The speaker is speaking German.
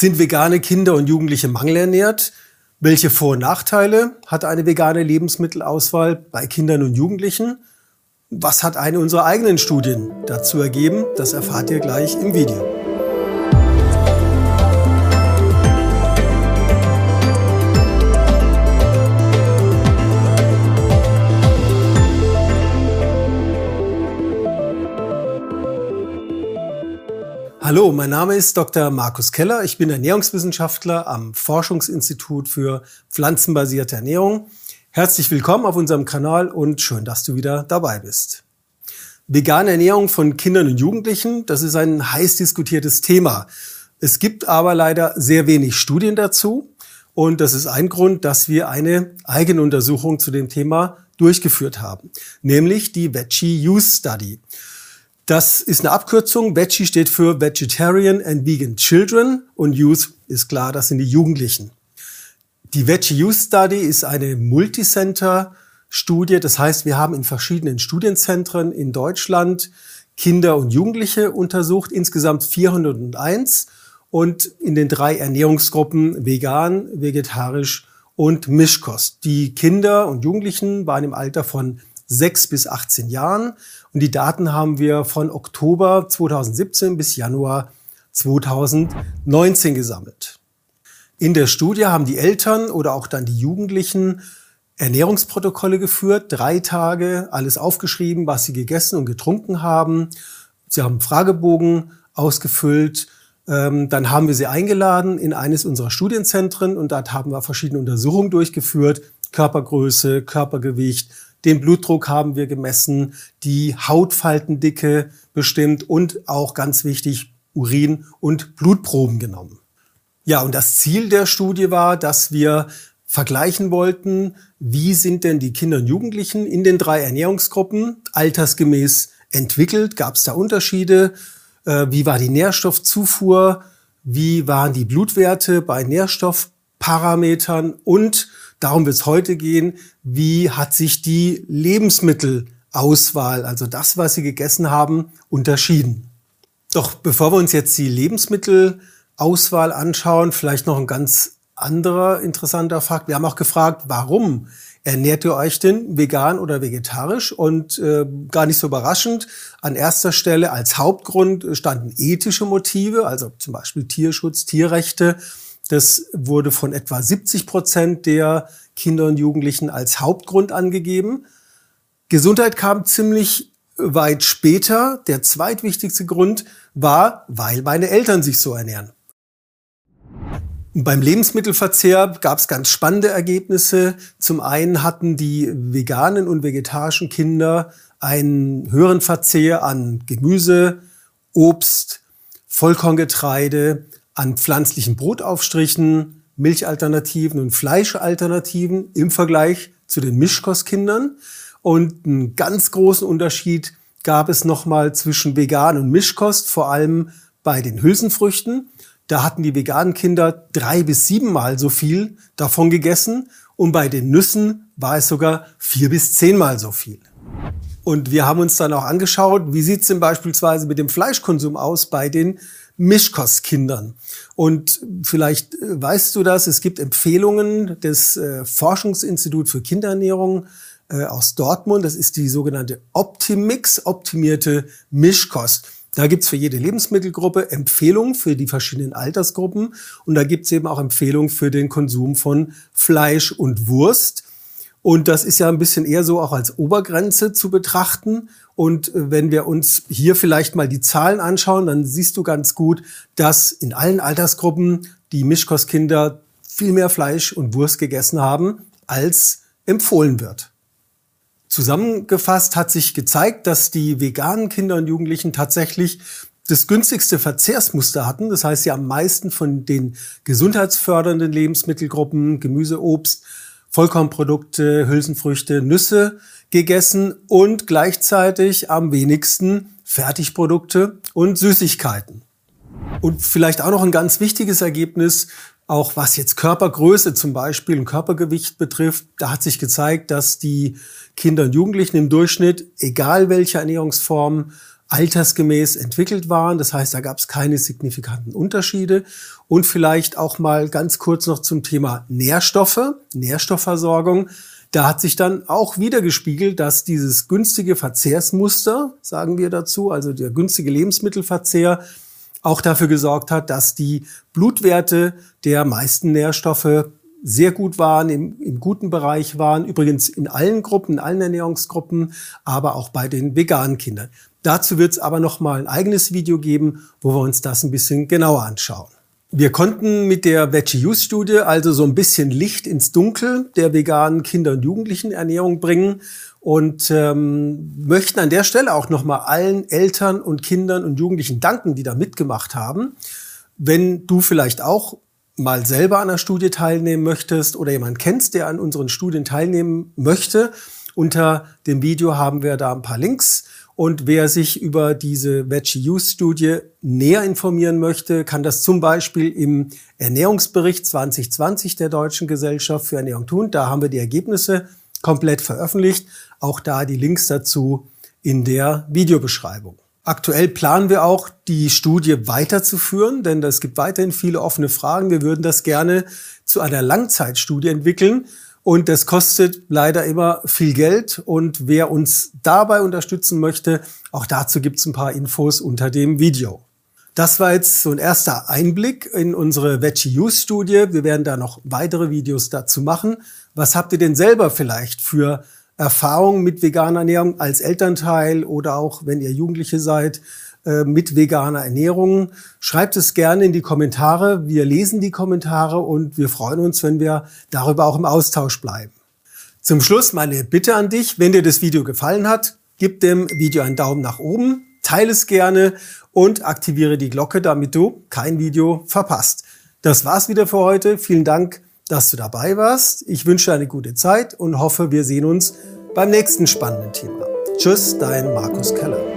Sind vegane Kinder und Jugendliche mangelernährt? Welche Vor- und Nachteile hat eine vegane Lebensmittelauswahl bei Kindern und Jugendlichen? Was hat eine unserer eigenen Studien dazu ergeben? Das erfahrt ihr gleich im Video. Hallo, mein Name ist Dr. Markus Keller. Ich bin Ernährungswissenschaftler am Forschungsinstitut für pflanzenbasierte Ernährung. Herzlich willkommen auf unserem Kanal und schön, dass du wieder dabei bist. Vegane Ernährung von Kindern und Jugendlichen, das ist ein heiß diskutiertes Thema. Es gibt aber leider sehr wenig Studien dazu und das ist ein Grund, dass wir eine eigene Untersuchung zu dem Thema durchgeführt haben, nämlich die Veggie Use Study. Das ist eine Abkürzung. Veggie steht für Vegetarian and Vegan Children und Youth ist klar, das sind die Jugendlichen. Die Veggie Youth Study ist eine Multicenter-Studie. Das heißt, wir haben in verschiedenen Studienzentren in Deutschland Kinder und Jugendliche untersucht, insgesamt 401 und in den drei Ernährungsgruppen vegan, vegetarisch und Mischkost. Die Kinder und Jugendlichen waren im Alter von 6 bis 18 Jahren. Und die Daten haben wir von Oktober 2017 bis Januar 2019 gesammelt. In der Studie haben die Eltern oder auch dann die Jugendlichen Ernährungsprotokolle geführt, drei Tage, alles aufgeschrieben, was sie gegessen und getrunken haben. Sie haben Fragebogen ausgefüllt. Ähm, dann haben wir sie eingeladen in eines unserer Studienzentren und dort haben wir verschiedene Untersuchungen durchgeführt. Körpergröße, Körpergewicht, den Blutdruck haben wir gemessen, die Hautfaltendicke bestimmt und auch ganz wichtig Urin- und Blutproben genommen. Ja, und das Ziel der Studie war, dass wir vergleichen wollten, wie sind denn die Kinder und Jugendlichen in den drei Ernährungsgruppen altersgemäß entwickelt? Gab es da Unterschiede? Äh, wie war die Nährstoffzufuhr? Wie waren die Blutwerte bei Nährstoffparametern? Und Darum wird es heute gehen, wie hat sich die Lebensmittelauswahl, also das, was Sie gegessen haben, unterschieden. Doch bevor wir uns jetzt die Lebensmittelauswahl anschauen, vielleicht noch ein ganz anderer interessanter Fakt. Wir haben auch gefragt, warum ernährt ihr euch denn vegan oder vegetarisch? Und äh, gar nicht so überraschend, an erster Stelle als Hauptgrund standen ethische Motive, also zum Beispiel Tierschutz, Tierrechte das wurde von etwa 70 Prozent der Kinder und Jugendlichen als Hauptgrund angegeben. Gesundheit kam ziemlich weit später. Der zweitwichtigste Grund war, weil meine Eltern sich so ernähren. Beim Lebensmittelverzehr gab es ganz spannende Ergebnisse. Zum einen hatten die veganen und vegetarischen Kinder einen höheren Verzehr an Gemüse, Obst, Vollkorngetreide, an pflanzlichen Brotaufstrichen, Milchalternativen und Fleischalternativen im Vergleich zu den Mischkostkindern. Und einen ganz großen Unterschied gab es nochmal zwischen Vegan und Mischkost, vor allem bei den Hülsenfrüchten. Da hatten die veganen Kinder drei bis siebenmal so viel davon gegessen und bei den Nüssen war es sogar vier bis zehnmal so viel. Und wir haben uns dann auch angeschaut, wie sieht es denn beispielsweise mit dem Fleischkonsum aus bei den Mischkostkindern. Und vielleicht äh, weißt du das, es gibt Empfehlungen des äh, Forschungsinstitut für Kinderernährung äh, aus Dortmund. Das ist die sogenannte Optimix, optimierte Mischkost. Da gibt's für jede Lebensmittelgruppe Empfehlungen für die verschiedenen Altersgruppen und da gibt's eben auch Empfehlungen für den Konsum von Fleisch und Wurst. Und das ist ja ein bisschen eher so auch als Obergrenze zu betrachten. Und äh, wenn wir uns hier vielleicht mal die Zahlen anschauen, dann siehst du ganz gut, dass in allen Altersgruppen die Mischkostkinder viel mehr Fleisch und Wurst gegessen haben, als empfohlen wird. Zusammengefasst hat sich gezeigt, dass die veganen Kinder und Jugendlichen tatsächlich das günstigste Verzehrsmuster hatten. Das heißt, sie am meisten von den gesundheitsfördernden Lebensmittelgruppen, Gemüse, Obst, Vollkornprodukte, Hülsenfrüchte, Nüsse gegessen und gleichzeitig am wenigsten Fertigprodukte und Süßigkeiten. Und vielleicht auch noch ein ganz wichtiges Ergebnis, auch was jetzt Körpergröße zum Beispiel und Körpergewicht betrifft, da hat sich gezeigt, dass die Kinder und Jugendlichen im Durchschnitt, egal welche Ernährungsform, altersgemäß entwickelt waren. Das heißt, da gab es keine signifikanten Unterschiede. Und vielleicht auch mal ganz kurz noch zum Thema Nährstoffe, Nährstoffversorgung. Da hat sich dann auch wieder gespiegelt, dass dieses günstige Verzehrsmuster, sagen wir dazu, also der günstige Lebensmittelverzehr, auch dafür gesorgt hat, dass die Blutwerte der meisten Nährstoffe sehr gut waren, im, im guten Bereich waren, übrigens in allen Gruppen, in allen Ernährungsgruppen, aber auch bei den veganen Kindern. Dazu wird es aber noch mal ein eigenes Video geben, wo wir uns das ein bisschen genauer anschauen. Wir konnten mit der Veggie Use Studie also so ein bisschen Licht ins Dunkel der veganen Kinder- und Jugendlichenernährung bringen und ähm, möchten an der Stelle auch noch mal allen Eltern und Kindern und Jugendlichen danken, die da mitgemacht haben. Wenn du vielleicht auch mal selber an einer Studie teilnehmen möchtest oder jemand kennst, der an unseren Studien teilnehmen möchte, unter dem Video haben wir da ein paar Links. Und wer sich über diese Veggie Use Studie näher informieren möchte, kann das zum Beispiel im Ernährungsbericht 2020 der Deutschen Gesellschaft für Ernährung tun. Da haben wir die Ergebnisse komplett veröffentlicht. Auch da die Links dazu in der Videobeschreibung. Aktuell planen wir auch, die Studie weiterzuführen, denn es gibt weiterhin viele offene Fragen. Wir würden das gerne zu einer Langzeitstudie entwickeln. Und das kostet leider immer viel Geld. Und wer uns dabei unterstützen möchte, auch dazu gibt es ein paar Infos unter dem Video. Das war jetzt so ein erster Einblick in unsere Veggie Use Studie. Wir werden da noch weitere Videos dazu machen. Was habt ihr denn selber vielleicht für Erfahrungen mit veganer Ernährung als Elternteil oder auch wenn ihr Jugendliche seid äh, mit veganer Ernährung. Schreibt es gerne in die Kommentare. Wir lesen die Kommentare und wir freuen uns, wenn wir darüber auch im Austausch bleiben. Zum Schluss meine Bitte an dich, wenn dir das Video gefallen hat, gib dem Video einen Daumen nach oben, teile es gerne und aktiviere die Glocke, damit du kein Video verpasst. Das war's wieder für heute. Vielen Dank dass du dabei warst. Ich wünsche eine gute Zeit und hoffe, wir sehen uns beim nächsten spannenden Thema. Tschüss, dein Markus Keller.